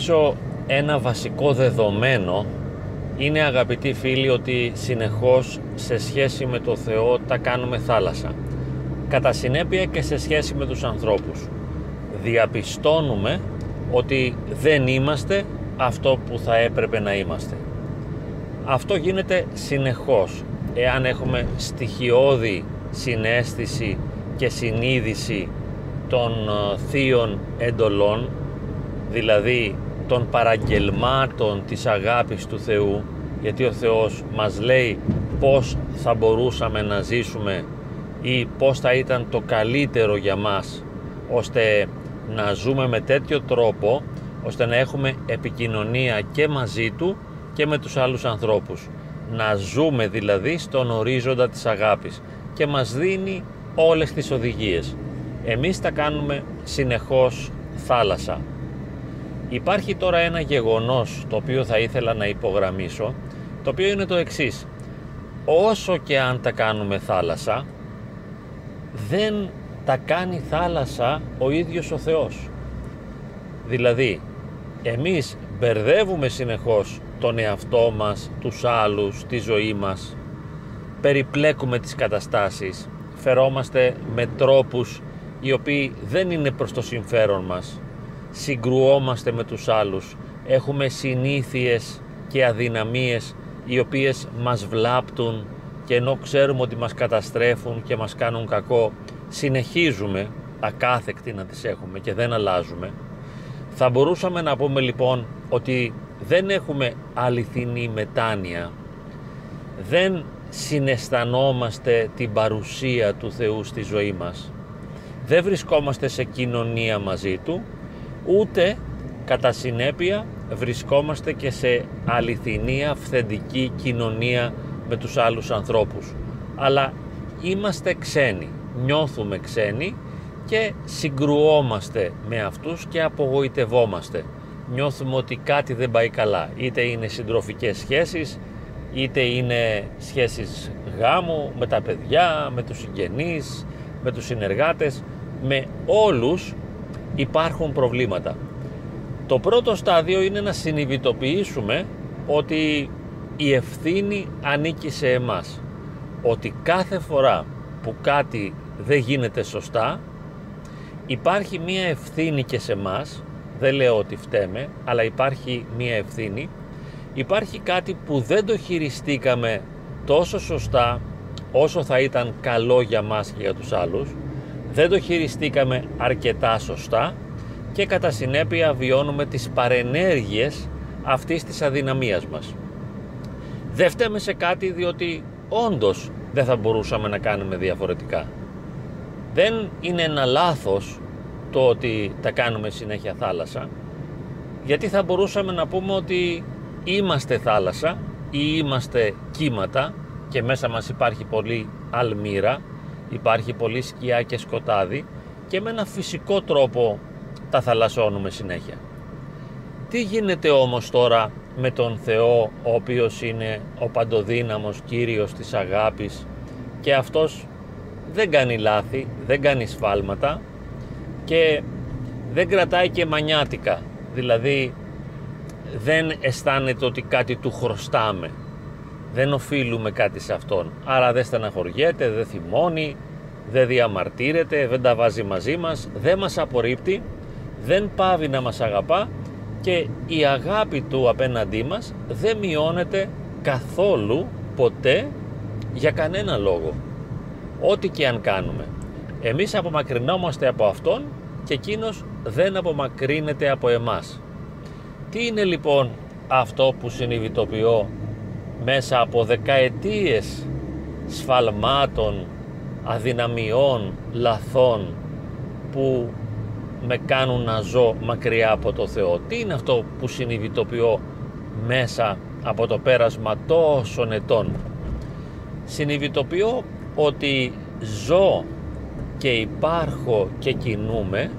Νομίζω ένα βασικό δεδομένο είναι αγαπητοί φίλοι ότι συνεχώς σε σχέση με το Θεό τα κάνουμε θάλασσα. Κατά συνέπεια και σε σχέση με τους ανθρώπους. Διαπιστώνουμε ότι δεν είμαστε αυτό που θα έπρεπε να είμαστε. Αυτό γίνεται συνεχώς εάν έχουμε στοιχειώδη συνέστηση και συνείδηση των ε, θείων εντολών, δηλαδή των παραγγελμάτων της αγάπης του Θεού, γιατί ο Θεός μας λέει πώς θα μπορούσαμε να ζήσουμε ή πώς θα ήταν το καλύτερο για μας, ώστε να ζούμε με τέτοιο τρόπο, ώστε να έχουμε επικοινωνία και μαζί Του και με τους άλλους ανθρώπους. Να ζούμε δηλαδή στον ορίζοντα της αγάπης και μας δίνει όλες τις οδηγίες. Εμείς τα κάνουμε συνεχώς θάλασσα. Υπάρχει τώρα ένα γεγονός το οποίο θα ήθελα να υπογραμμίσω, το οποίο είναι το εξής. Όσο και αν τα κάνουμε θάλασσα, δεν τα κάνει θάλασσα ο ίδιος ο Θεός. Δηλαδή, εμείς μπερδεύουμε συνεχώς τον εαυτό μας, τους άλλους, τη ζωή μας, περιπλέκουμε τις καταστάσεις, φερόμαστε με τρόπους οι οποίοι δεν είναι προς το συμφέρον μας, συγκρουόμαστε με τους άλλους, έχουμε συνήθειες και αδυναμίες οι οποίες μας βλάπτουν και ενώ ξέρουμε ότι μας καταστρέφουν και μας κάνουν κακό, συνεχίζουμε ακάθεκτη να τις έχουμε και δεν αλλάζουμε. Θα μπορούσαμε να πούμε λοιπόν ότι δεν έχουμε αληθινή μετάνοια, δεν συναισθανόμαστε την παρουσία του Θεού στη ζωή μας, δεν βρισκόμαστε σε κοινωνία μαζί Του, ούτε κατά συνέπεια βρισκόμαστε και σε αληθινή αυθεντική κοινωνία με τους άλλους ανθρώπους. Αλλά είμαστε ξένοι, νιώθουμε ξένοι και συγκρουόμαστε με αυτούς και απογοητευόμαστε. Νιώθουμε ότι κάτι δεν πάει καλά. Είτε είναι συντροφικές σχέσεις, είτε είναι σχέσεις γάμου, με τα παιδιά, με τους συγγενείς, με τους συνεργάτες. Με όλους υπάρχουν προβλήματα. Το πρώτο στάδιο είναι να συνειδητοποιήσουμε ότι η ευθύνη ανήκει σε εμάς. Ότι κάθε φορά που κάτι δεν γίνεται σωστά υπάρχει μία ευθύνη και σε μας, δεν λέω ότι φταίμε, αλλά υπάρχει μία ευθύνη, υπάρχει κάτι που δεν το χειριστήκαμε τόσο σωστά όσο θα ήταν καλό για μας και για τους άλλους, δεν το χειριστήκαμε αρκετά σωστά και κατά συνέπεια βιώνουμε τις παρενέργειες αυτής της αδυναμίας μας. Δεν φταίμε σε κάτι διότι όντως δεν θα μπορούσαμε να κάνουμε διαφορετικά. Δεν είναι ένα λάθος το ότι τα κάνουμε συνέχεια θάλασσα, γιατί θα μπορούσαμε να πούμε ότι είμαστε θάλασσα ή είμαστε κύματα και μέσα μας υπάρχει πολύ αλμύρα, υπάρχει πολύ σκιά και σκοτάδι και με ένα φυσικό τρόπο τα θαλασσώνουμε συνέχεια. Τι γίνεται όμως τώρα με τον Θεό ο οποίος είναι ο παντοδύναμος Κύριος της αγάπης και αυτός δεν κάνει λάθη, δεν κάνει σφάλματα και δεν κρατάει και μανιάτικα, δηλαδή δεν αισθάνεται ότι κάτι του χρωστάμε, δεν οφείλουμε κάτι σε αυτόν, άρα δεν στεναχωριέται, δεν θυμώνει, δεν διαμαρτύρεται, δεν τα βάζει μαζί μας, δεν μας απορρίπτει, δεν πάβει να μας αγαπά και η αγάπη του απέναντί μας δεν μειώνεται καθόλου ποτέ για κανένα λόγο. Ό,τι και αν κάνουμε. Εμείς απομακρυνόμαστε από Αυτόν και εκείνος δεν απομακρύνεται από εμάς. Τι είναι λοιπόν αυτό που συνειδητοποιώ μέσα από δεκαετίες σφαλμάτων, αδυναμιών, λαθών που με κάνουν να ζω μακριά από το Θεό. Τι είναι αυτό που συνειδητοποιώ μέσα από το πέρασμα τόσων ετών; Συνειδητοποιώ ότι ζω και υπάρχω και κινούμε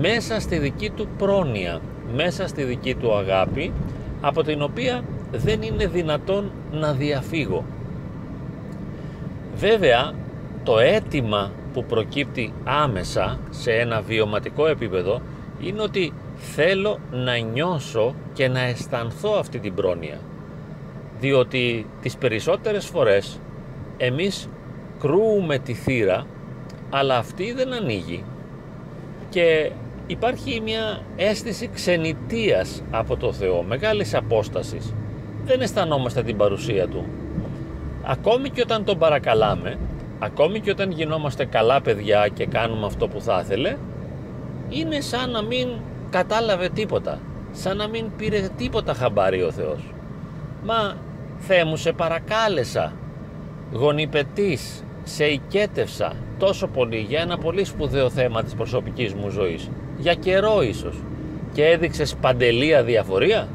μέσα στη δική του πρόνοια, μέσα στη δική του αγάπη, από την οποία δεν είναι δυνατόν να διαφύγω. Βέβαια, το αίτημα που προκύπτει άμεσα σε ένα βιωματικό επίπεδο είναι ότι θέλω να νιώσω και να αισθανθώ αυτή την πρόνοια. Διότι τις περισσότερες φορές εμείς κρούουμε τη θύρα αλλά αυτή δεν ανοίγει και υπάρχει μια αίσθηση ξενιτίας από το Θεό, μεγάλης απόστασης. Δεν αισθανόμαστε την παρουσία Του. Ακόμη και όταν τον παρακαλάμε, ακόμη και όταν γινόμαστε καλά παιδιά και κάνουμε αυτό που θα ήθελε, είναι σαν να μην κατάλαβε τίποτα, σαν να μην πήρε τίποτα χαμπάρι ο Θεός. Μα Θεέ μου σε παρακάλεσα, γονιπετής, σε οικέτευσα τόσο πολύ για ένα πολύ σπουδαίο θέμα της προσωπικής μου ζωής, για καιρό ίσως, και έδειξες παντελή διαφορία.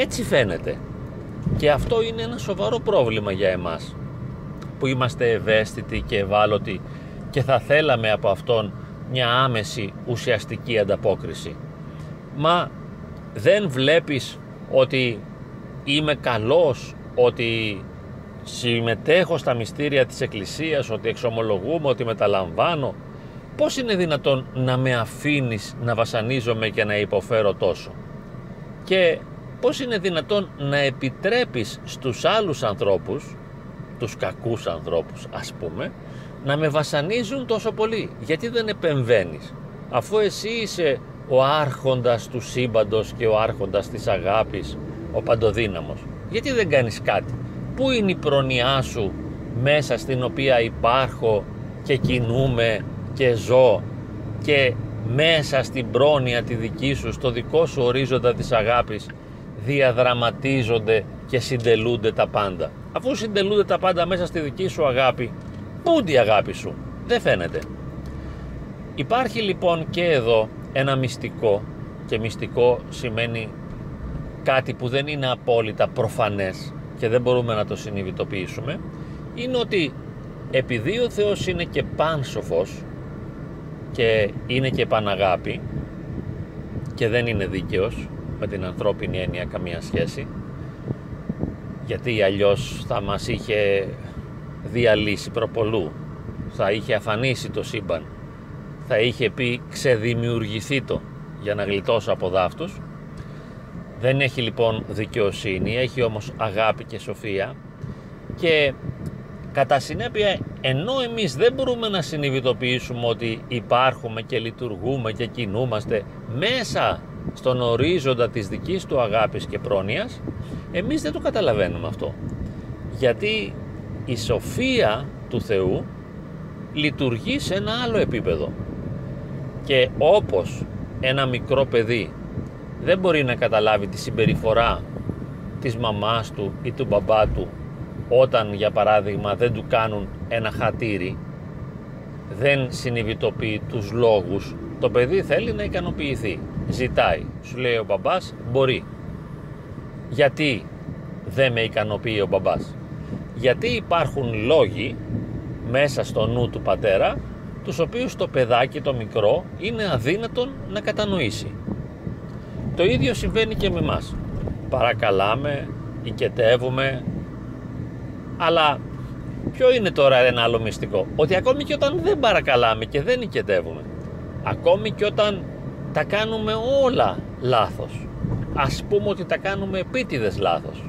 Έτσι φαίνεται. Και αυτό είναι ένα σοβαρό πρόβλημα για εμάς, που είμαστε ευαίσθητοι και ευάλωτοι και θα θέλαμε από αυτόν μια άμεση ουσιαστική ανταπόκριση. Μα δεν βλέπεις ότι είμαι καλός, ότι συμμετέχω στα μυστήρια της Εκκλησίας, ότι εξομολογούμε, ότι μεταλαμβάνω. Πώς είναι δυνατόν να με αφήνεις να βασανίζομαι και να υποφέρω τόσο; Και πώς είναι δυνατόν να επιτρέπεις στους άλλους ανθρώπους, τους κακούς ανθρώπους ας πούμε, να με βασανίζουν τόσο πολύ; Γιατί δεν επεμβαίνεις, αφού εσύ είσαι ο άρχοντας του σύμπαντος και ο άρχοντας της αγάπης, ο παντοδύναμος. Γιατί δεν κάνεις κάτι; Πού είναι η προνοιά σου μέσα στην οποία υπάρχω και κινούμε και ζω και μέσα στην πρόνοια τη δική σου, στο δικό σου ορίζοντα της αγάπης διαδραματίζονται και συντελούνται τα πάντα. Αφού συντελούνται τα πάντα μέσα στη δική σου αγάπη, πού είναι η αγάπη σου, δεν φαίνεται. Υπάρχει λοιπόν και εδώ ένα μυστικό και μυστικό σημαίνει κάτι που δεν είναι απόλυτα προφανές και δεν μπορούμε να το συνειδητοποιήσουμε είναι ότι επειδή ο Θεός είναι και πάνσοφος και είναι και παναγάπη και δεν είναι δίκαιος με την ανθρώπινη έννοια καμία σχέση. Γιατί αλλιώς θα μας είχε διαλύσει προπολού. Θα είχε αφανίσει το σύμπαν. Θα είχε πει ξεδημιουργηθεί το για να γλιτώσω από δάφτους. Δεν έχει λοιπόν δικαιοσύνη, έχει όμως αγάπη και σοφία. Και κατά συνέπεια ενώ εμείς δεν μπορούμε να συνειδητοποιήσουμε ότι υπάρχουμε και λειτουργούμε και κινούμαστε μέσα στον ορίζοντα της δικής του αγάπης και πρόνοιας εμείς δεν το καταλαβαίνουμε αυτό. Γιατί η σοφία του Θεού λειτουργεί σε ένα άλλο επίπεδο. Και όπως ένα μικρό παιδί δεν μπορεί να καταλάβει τη συμπεριφορά της μαμάς του ή του μπαμπά του όταν για παράδειγμα δεν του κάνουν ένα χατήρι δεν συνειδητοποιεί τους λόγους το παιδί θέλει να ικανοποιηθεί ζητάει, σου λέει ο μπαμπάς μπορεί γιατί δεν με ικανοποιεί ο μπαμπάς; Γιατί υπάρχουν λόγοι μέσα στο νου του πατέρα τους οποίους το παιδάκι το μικρό είναι αδύνατον να κατανοήσει το ίδιο συμβαίνει και με μας. Παρακαλάμε, οικετεύουμε, αλλά ποιο είναι τώρα ένα άλλο μυστικό; Ότι ακόμη και όταν δεν παρακαλάμε και δεν οικετεύουμε, ακόμη και όταν τα κάνουμε όλα λάθος, ας πούμε ότι τα κάνουμε επίτηδες λάθος,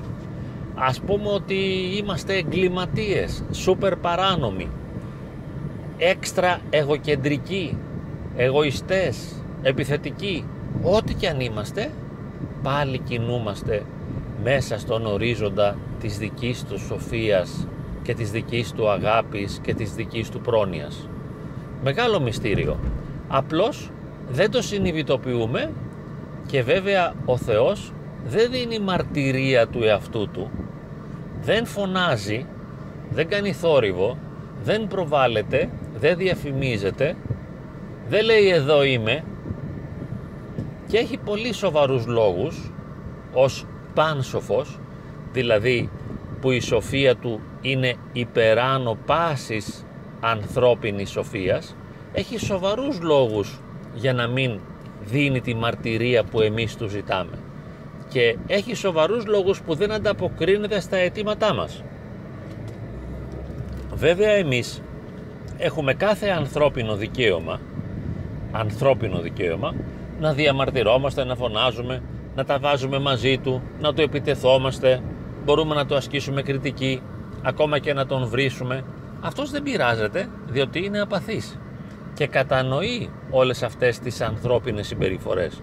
ας πούμε ότι είμαστε εγκληματίες, σούπερ παράνομοι, έξτρα εγωκεντρικοί, εγωιστές, επιθετικοί, ό,τι και αν είμαστε πάλι κινούμαστε μέσα στον ορίζοντα της δικής του σοφίας και της δικής του αγάπης και της δικής του πρόνοιας. Μεγάλο μυστήριο. Απλώς δεν το συνειδητοποιούμε και βέβαια ο Θεός δεν δίνει μαρτυρία του εαυτού του, δεν φωνάζει, δεν κάνει θόρυβο, δεν προβάλλεται, δεν διαφημίζεται, δεν λέει εδώ είμαι, και έχει πολύ σοβαρούς λόγους ως πάνσοφος, δηλαδή που η σοφία του είναι υπεράνω πάσης ανθρώπινης σοφίας, έχει σοβαρούς λόγους για να μην δίνει τη μαρτυρία που εμείς του ζητάμε και έχει σοβαρούς λόγους που δεν ανταποκρίνεται στα αιτήματά μας. Βέβαια εμείς έχουμε κάθε ανθρώπινο δικαίωμα ανθρώπινο δικαίωμα να διαμαρτυρόμαστε, να φωνάζουμε, να τα βάζουμε μαζί του, να το επιτεθόμαστε, μπορούμε να το ασκήσουμε κριτική, ακόμα και να τον βρίσουμε. Αυτός δεν πειράζεται, διότι είναι απαθής και κατανοεί όλες αυτές τις ανθρώπινες συμπεριφορές.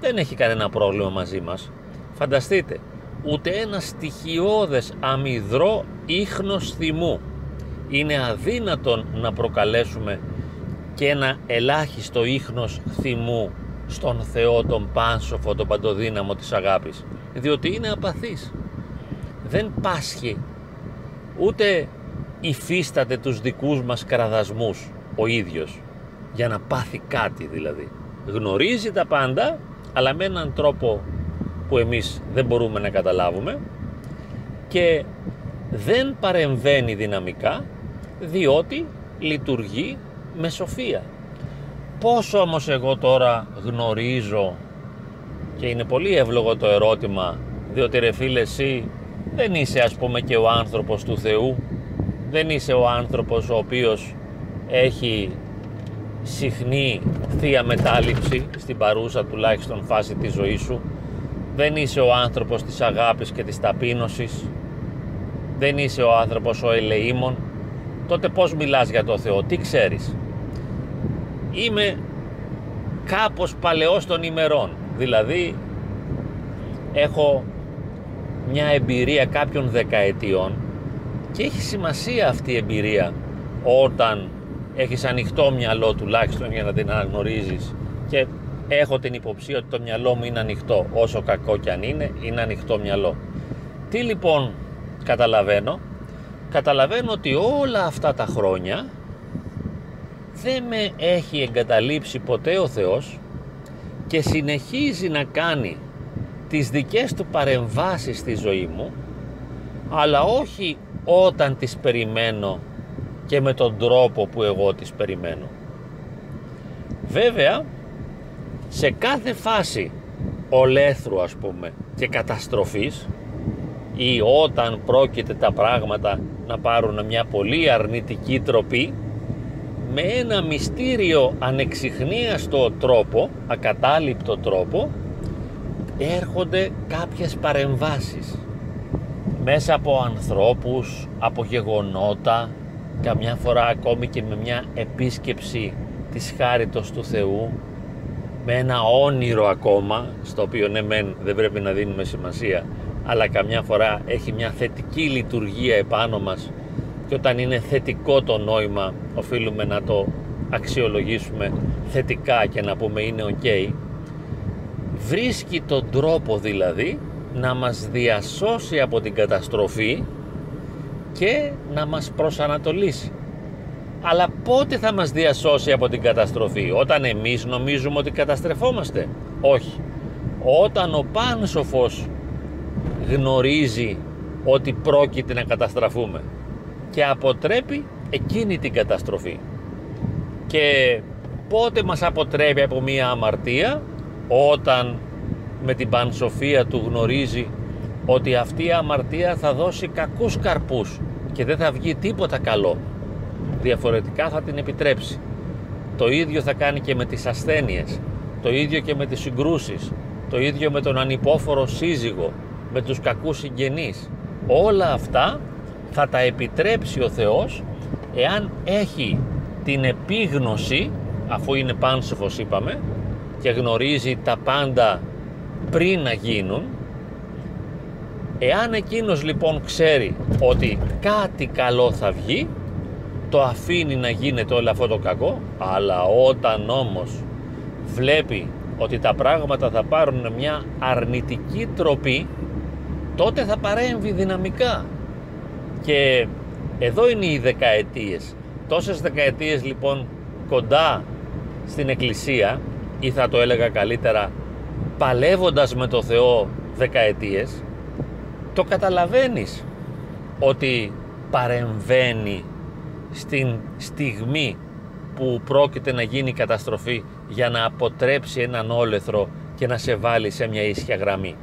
Δεν έχει κανένα πρόβλημα μαζί μας. Φανταστείτε, ούτε ένα στοιχειώδες αμυδρό ίχνος θυμού. Είναι αδύνατον να προκαλέσουμε και ένα ελάχιστο ίχνος θυμού στον Θεό τον πάνσοφο, τον παντοδύναμο της αγάπης διότι είναι απαθής δεν πάσχει ούτε υφίσταται τους δικούς μας κραδασμούς ο ίδιος. Για να πάθει κάτι δηλαδή. Γνωρίζει τα πάντα αλλά με έναν τρόπο που εμείς δεν μπορούμε να καταλάβουμε και δεν παρεμβαίνει δυναμικά διότι λειτουργεί με σοφία. Πώς όμως εγώ τώρα γνωρίζω και είναι πολύ εύλογο το ερώτημα διότι ρε φίλε εσύ δεν είσαι ας πούμε και ο άνθρωπος του Θεού. Δεν είσαι ο άνθρωπος ο οποίος έχει συχνή θεία μετάληψη στην παρούσα τουλάχιστον φάση της ζωής σου. Δεν είσαι ο άνθρωπος της αγάπης και της ταπείνωσης. Δεν είσαι ο άνθρωπος ο ελεήμων. Τότε πως μιλάς για το Θεό, τι ξέρεις; Είμαι κάπως παλαιός των ημερών. Δηλαδή έχω μια εμπειρία κάποιων δεκαετιών και έχει σημασία αυτή η εμπειρία όταν έχεις ανοιχτό μυαλό τουλάχιστον για να την αναγνωρίζεις. Και έχω την υποψία ότι το μυαλό μου είναι ανοιχτό όσο κακό κι αν είναι είναι ανοιχτό μυαλό. Τι λοιπόν καταλαβαίνω; Καταλαβαίνω ότι όλα αυτά τα χρόνια δεν με έχει εγκαταλείψει ποτέ ο Θεός και συνεχίζει να κάνει τις δικές του παρεμβάσεις στη ζωή μου αλλά όχι όταν τις περιμένω και με τον τρόπο που εγώ τις περιμένω. Βέβαια, σε κάθε φάση ολέθρου ας πούμε και καταστροφής ή όταν πρόκειται τα πράγματα να πάρουν μια πολύ αρνητική τροπή με ένα μυστήριο ανεξιχνίαστο τρόπο, ακατάληπτο τρόπο έρχονται κάποιες παρεμβάσεις μέσα από ανθρώπους, από γεγονότα, καμιά φορά ακόμη και με μια επίσκεψη της χάριτος του Θεού, με ένα όνειρο ακόμα, στο οποίο ναι μεν δεν πρέπει να δίνουμε σημασία, αλλά καμιά φορά έχει μια θετική λειτουργία επάνω μας και όταν είναι θετικό το νόημα οφείλουμε να το αξιολογήσουμε θετικά και να πούμε είναι ok. Βρίσκει τον τρόπο δηλαδή να μας διασώσει από την καταστροφή και να μας προσανατολίσει. Αλλά πότε θα μας διασώσει από την καταστροφή, όταν εμείς νομίζουμε ότι καταστρεφόμαστε; Όχι. Όταν ο πάνσοφος γνωρίζει ότι πρόκειται να καταστραφούμε και αποτρέπει εκείνη την καταστροφή. Και πότε μας αποτρέπει από μία αμαρτία; Όταν με την πανσοφία του γνωρίζει ότι αυτή η αμαρτία θα δώσει κακούς καρπούς και δεν θα βγει τίποτα καλό. Διαφορετικά θα την επιτρέψει. Το ίδιο θα κάνει και με τις ασθένειες, το ίδιο και με τις συγκρούσεις, το ίδιο με τον ανυπόφορο σύζυγο, με τους κακούς συγγενείς. Όλα αυτά θα τα επιτρέψει ο Θεός εάν έχει την επίγνωση, αφού είναι πάνσοφος είπαμε, και γνωρίζει τα πάντα πριν να γίνουν εάν εκείνος λοιπόν ξέρει ότι κάτι καλό θα βγει το αφήνει να γίνεται όλο αυτό το κακό αλλά όταν όμως βλέπει ότι τα πράγματα θα πάρουν μια αρνητική τροπή τότε θα παρέμβει δυναμικά. Και εδώ είναι οι δεκαετίες. Τόσες δεκαετίες λοιπόν κοντά στην εκκλησία ή θα το έλεγα καλύτερα παλεύοντας με το Θεό δεκαετίες το καταλαβαίνεις ότι παρεμβαίνει στην στιγμή που πρόκειται να γίνει καταστροφή για να αποτρέψει έναν όλεθρο και να σε βάλει σε μια ίσια γραμμή.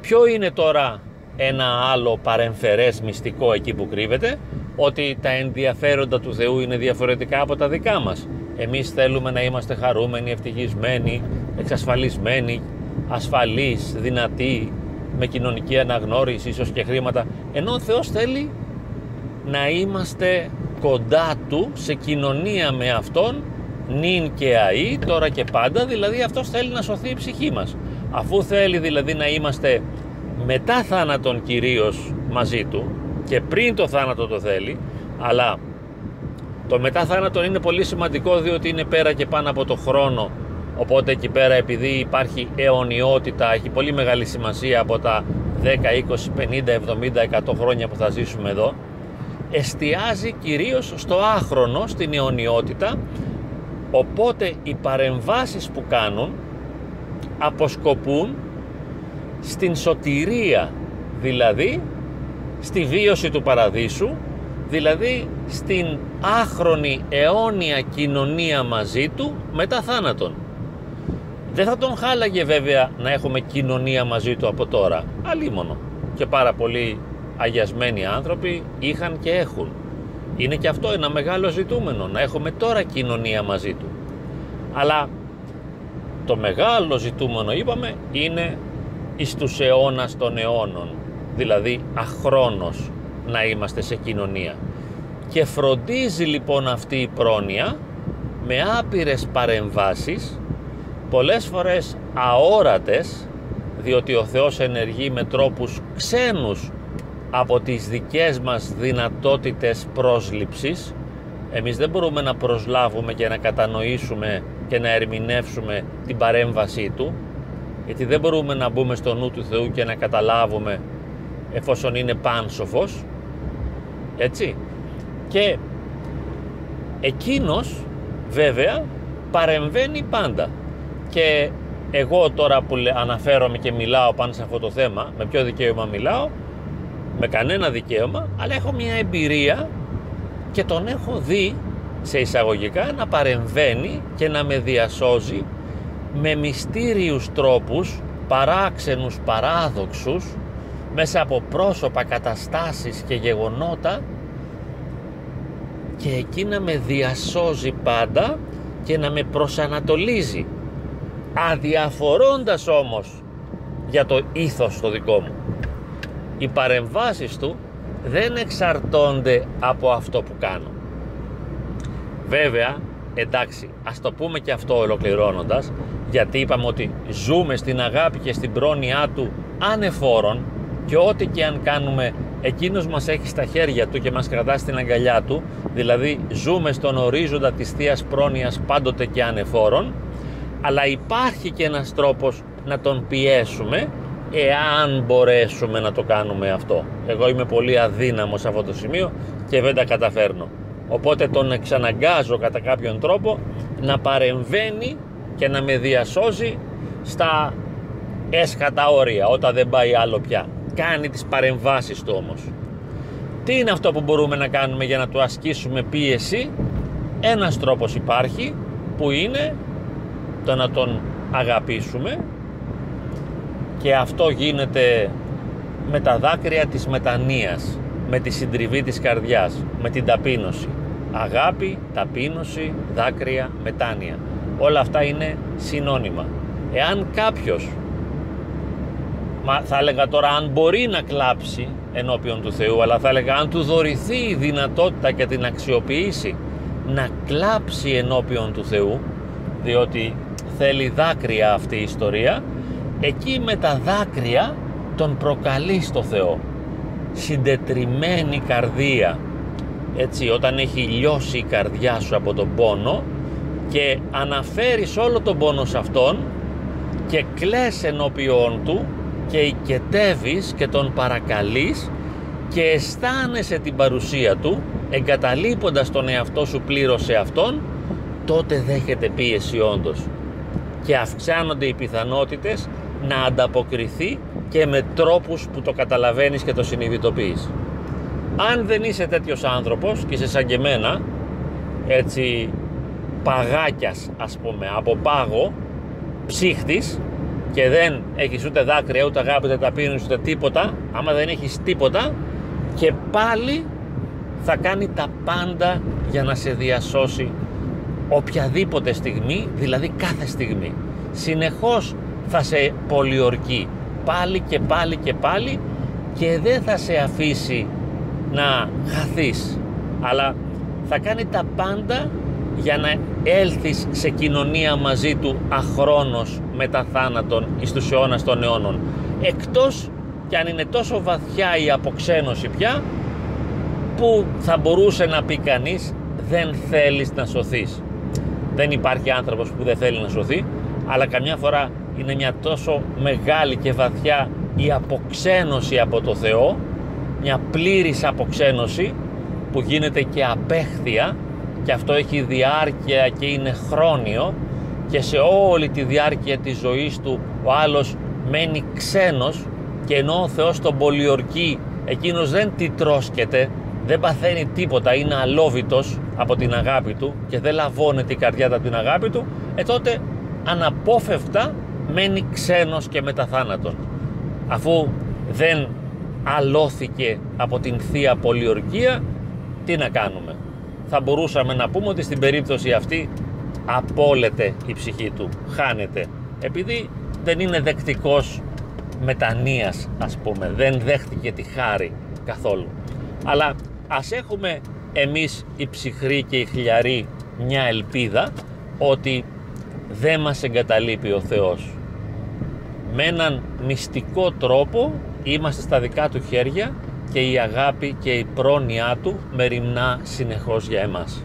Ποιο είναι τώρα ένα άλλο παρεμφερές μυστικό εκεί που κρύβεται, ότι τα ενδιαφέροντα του Θεού είναι διαφορετικά από τα δικά μας. Εμείς θέλουμε να είμαστε χαρούμενοι, ευτυχισμένοι, εξασφαλισμένοι, ασφαλείς, δυνατοί, με κοινωνική αναγνώριση, ίσως και χρήματα, ενώ ο Θεός θέλει να είμαστε κοντά Του, σε κοινωνία με Αυτόν, νυν και αή, τώρα και πάντα, δηλαδή Αυτός θέλει να σωθεί η ψυχή μας. Αφού θέλει δηλαδή να είμαστε μετά θάνατον κυρίως μαζί Του και πριν το θάνατο το θέλει, αλλά το μετά θάνατον είναι πολύ σημαντικό διότι είναι πέρα και πάνω από το χρόνο Οπότε εκεί πέρα επειδή υπάρχει αιωνιότητα, έχει πολύ μεγάλη σημασία από τα 10, 20, 50, 70, 100 χρόνια που θα ζήσουμε εδώ, εστιάζει κυρίως στο άχρονο, στην αιωνιότητα, οπότε οι παρεμβάσεις που κάνουν αποσκοπούν στην σωτηρία, δηλαδή στη βίωση του παραδείσου, δηλαδή στην άχρονη αιώνια κοινωνία μαζί του μετά θάνατον. Δεν θα τον χάλαγε βέβαια να έχουμε κοινωνία μαζί του από τώρα, αλίμονο. Και πάρα πολλοί αγιασμένοι άνθρωποι είχαν και έχουν. Είναι και αυτό ένα μεγάλο ζητούμενο, να έχουμε τώρα κοινωνία μαζί του. Αλλά το μεγάλο ζητούμενο είπαμε είναι εις τους αιώνας των αιώνων, δηλαδή αχρόνος να είμαστε σε κοινωνία. Και φροντίζει λοιπόν αυτή η πρόνοια με άπειρες παρεμβάσεις πολλές φορές αόρατες διότι ο Θεός ενεργεί με τρόπους ξένους από τις δικές μας δυνατότητες πρόσληψης εμείς δεν μπορούμε να προσλάβουμε και να κατανοήσουμε και να ερμηνεύσουμε την παρέμβασή Του γιατί δεν μπορούμε να μπούμε στο νου του Θεού και να καταλάβουμε εφόσον είναι πάνσοφος έτσι. Και εκείνος βέβαια παρεμβαίνει πάντα και εγώ τώρα που αναφέρομαι και μιλάω πάνω σε αυτό το θέμα, με ποιο δικαίωμα μιλάω, με κανένα δικαίωμα, αλλά έχω μια εμπειρία και τον έχω δει σε εισαγωγικά να παρεμβαίνει και να με διασώζει με μυστήριους τρόπους, παράξενους, παράδοξους, μέσα από πρόσωπα, καταστάσεις και γεγονότα και εκεί να με διασώζει πάντα και να με προσανατολίζει αδιαφορώντας όμως για το ήθος το δικό μου. Οι παρεμβάσεις του δεν εξαρτώνται από αυτό που κάνω. Βέβαια, εντάξει, ας το πούμε και αυτό ολοκληρώνοντας, γιατί είπαμε ότι ζούμε στην αγάπη και στην πρόνοιά του ανεφόρον και ό,τι και αν κάνουμε εκείνος μας έχει στα χέρια του και μας κρατά στην αγκαλιά του, δηλαδή ζούμε στον ορίζοντα της Θείας Πρόνοιας πάντοτε και ανεφόρον, αλλά υπάρχει και ένας τρόπος να τον πιέσουμε εάν μπορέσουμε να το κάνουμε αυτό. Εγώ είμαι πολύ αδύναμος σε αυτό το σημείο και δεν τα καταφέρνω. Οπότε τον εξαναγκάζω κατά κάποιον τρόπο να παρεμβαίνει και να με διασώζει στα έσχατα όρια όταν δεν πάει άλλο πια. Κάνει τις παρεμβάσεις του όμως. Τι είναι αυτό που μπορούμε να κάνουμε για να του ασκήσουμε πίεση; Ένας τρόπος υπάρχει που είναι το να τον αγαπήσουμε και αυτό γίνεται με τα δάκρυα της μετανοίας, με τη συντριβή της καρδιάς, με την ταπείνωση. Αγάπη, ταπείνωση, δάκρυα, μετάνοια. Όλα αυτά είναι συνώνυμα. Εάν κάποιος, μα θα έλεγα τώρα αν μπορεί να κλάψει ενώπιον του Θεού, αλλά θα έλεγα αν του δωρηθεί η δυνατότητα και την αξιοποιήσει να κλάψει ενώπιον του Θεού, διότι θέλει δάκρυα αυτή η ιστορία εκεί με τα δάκρυα τον προκαλεί στο Θεό. Συντετριμένη καρδία. Έτσι όταν έχει λιώσει η καρδιά σου από τον πόνο και αναφέρεις όλο τον πόνο σε αυτόν και κλαις ενώπιόν του και οικετεύεις και τον παρακαλείς και αισθάνεσαι την παρουσία του εγκαταλείποντας τον εαυτό σου πλήρως σε αυτόν τότε δέχεται πίεση όντως και αυξάνονται οι πιθανότητες να ανταποκριθεί και με τρόπους που το καταλαβαίνεις και το συνειδητοποιείς. Αν δεν είσαι τέτοιος άνθρωπος και είσαι σαν και εμένα, έτσι παγάκιας ας πούμε, από πάγο, ψύχτης και δεν έχεις ούτε δάκρυα, ούτε αγάπη, ούτε ταπείνωση, ούτε τίποτα, άμα δεν έχεις τίποτα και πάλι θα κάνει τα πάντα για να σε διασώσει οποιαδήποτε στιγμή, δηλαδή κάθε στιγμή. Συνεχώς θα σε πολιορκεί πάλι και πάλι και πάλι και δεν θα σε αφήσει να χαθείς αλλά θα κάνει τα πάντα για να έλθεις σε κοινωνία μαζί του αχρόνος μετά θάνατον εις τους αιώνας των αιώνων εκτός και αν είναι τόσο βαθιά η αποξένωση πια που θα μπορούσε να πει κανείς δεν θέλεις να σωθείς δεν υπάρχει άνθρωπος που δεν θέλει να σωθεί αλλά καμιά φορά είναι μια τόσο μεγάλη και βαθιά η αποξένωση από το Θεό μια πλήρης αποξένωση που γίνεται και απέχθεια και αυτό έχει διάρκεια και είναι χρόνιο και σε όλη τη διάρκεια της ζωής του ο άλλος μένει ξένος και ενώ ο Θεός τον πολιορκεί εκείνος δεν τιτρώσκεται δεν παθαίνει τίποτα, είναι αλόβητος από την αγάπη του και δεν λαβώνεται η καρδιά του από την αγάπη του ε τότε αναπόφευκτα μένει ξένος και μεταθάνατον αφού δεν αλώθηκε από την Θεία Πολιορκία τι να κάνουμε. Θα μπορούσαμε να πούμε ότι στην περίπτωση αυτή απόλεται η ψυχή του χάνεται. Επειδή δεν είναι δεκτικός μετανοίας ας πούμε δεν δέχτηκε τη χάρη καθόλου. Αλλά ας έχουμε εμείς οι ψυχροί και οι χλιαροί μια ελπίδα ότι δεν μας εγκαταλείπει ο Θεός με έναν μυστικό τρόπο είμαστε στα δικά του χέρια και η αγάπη και η πρόνοιά του μεριμνά συνεχώς για εμάς.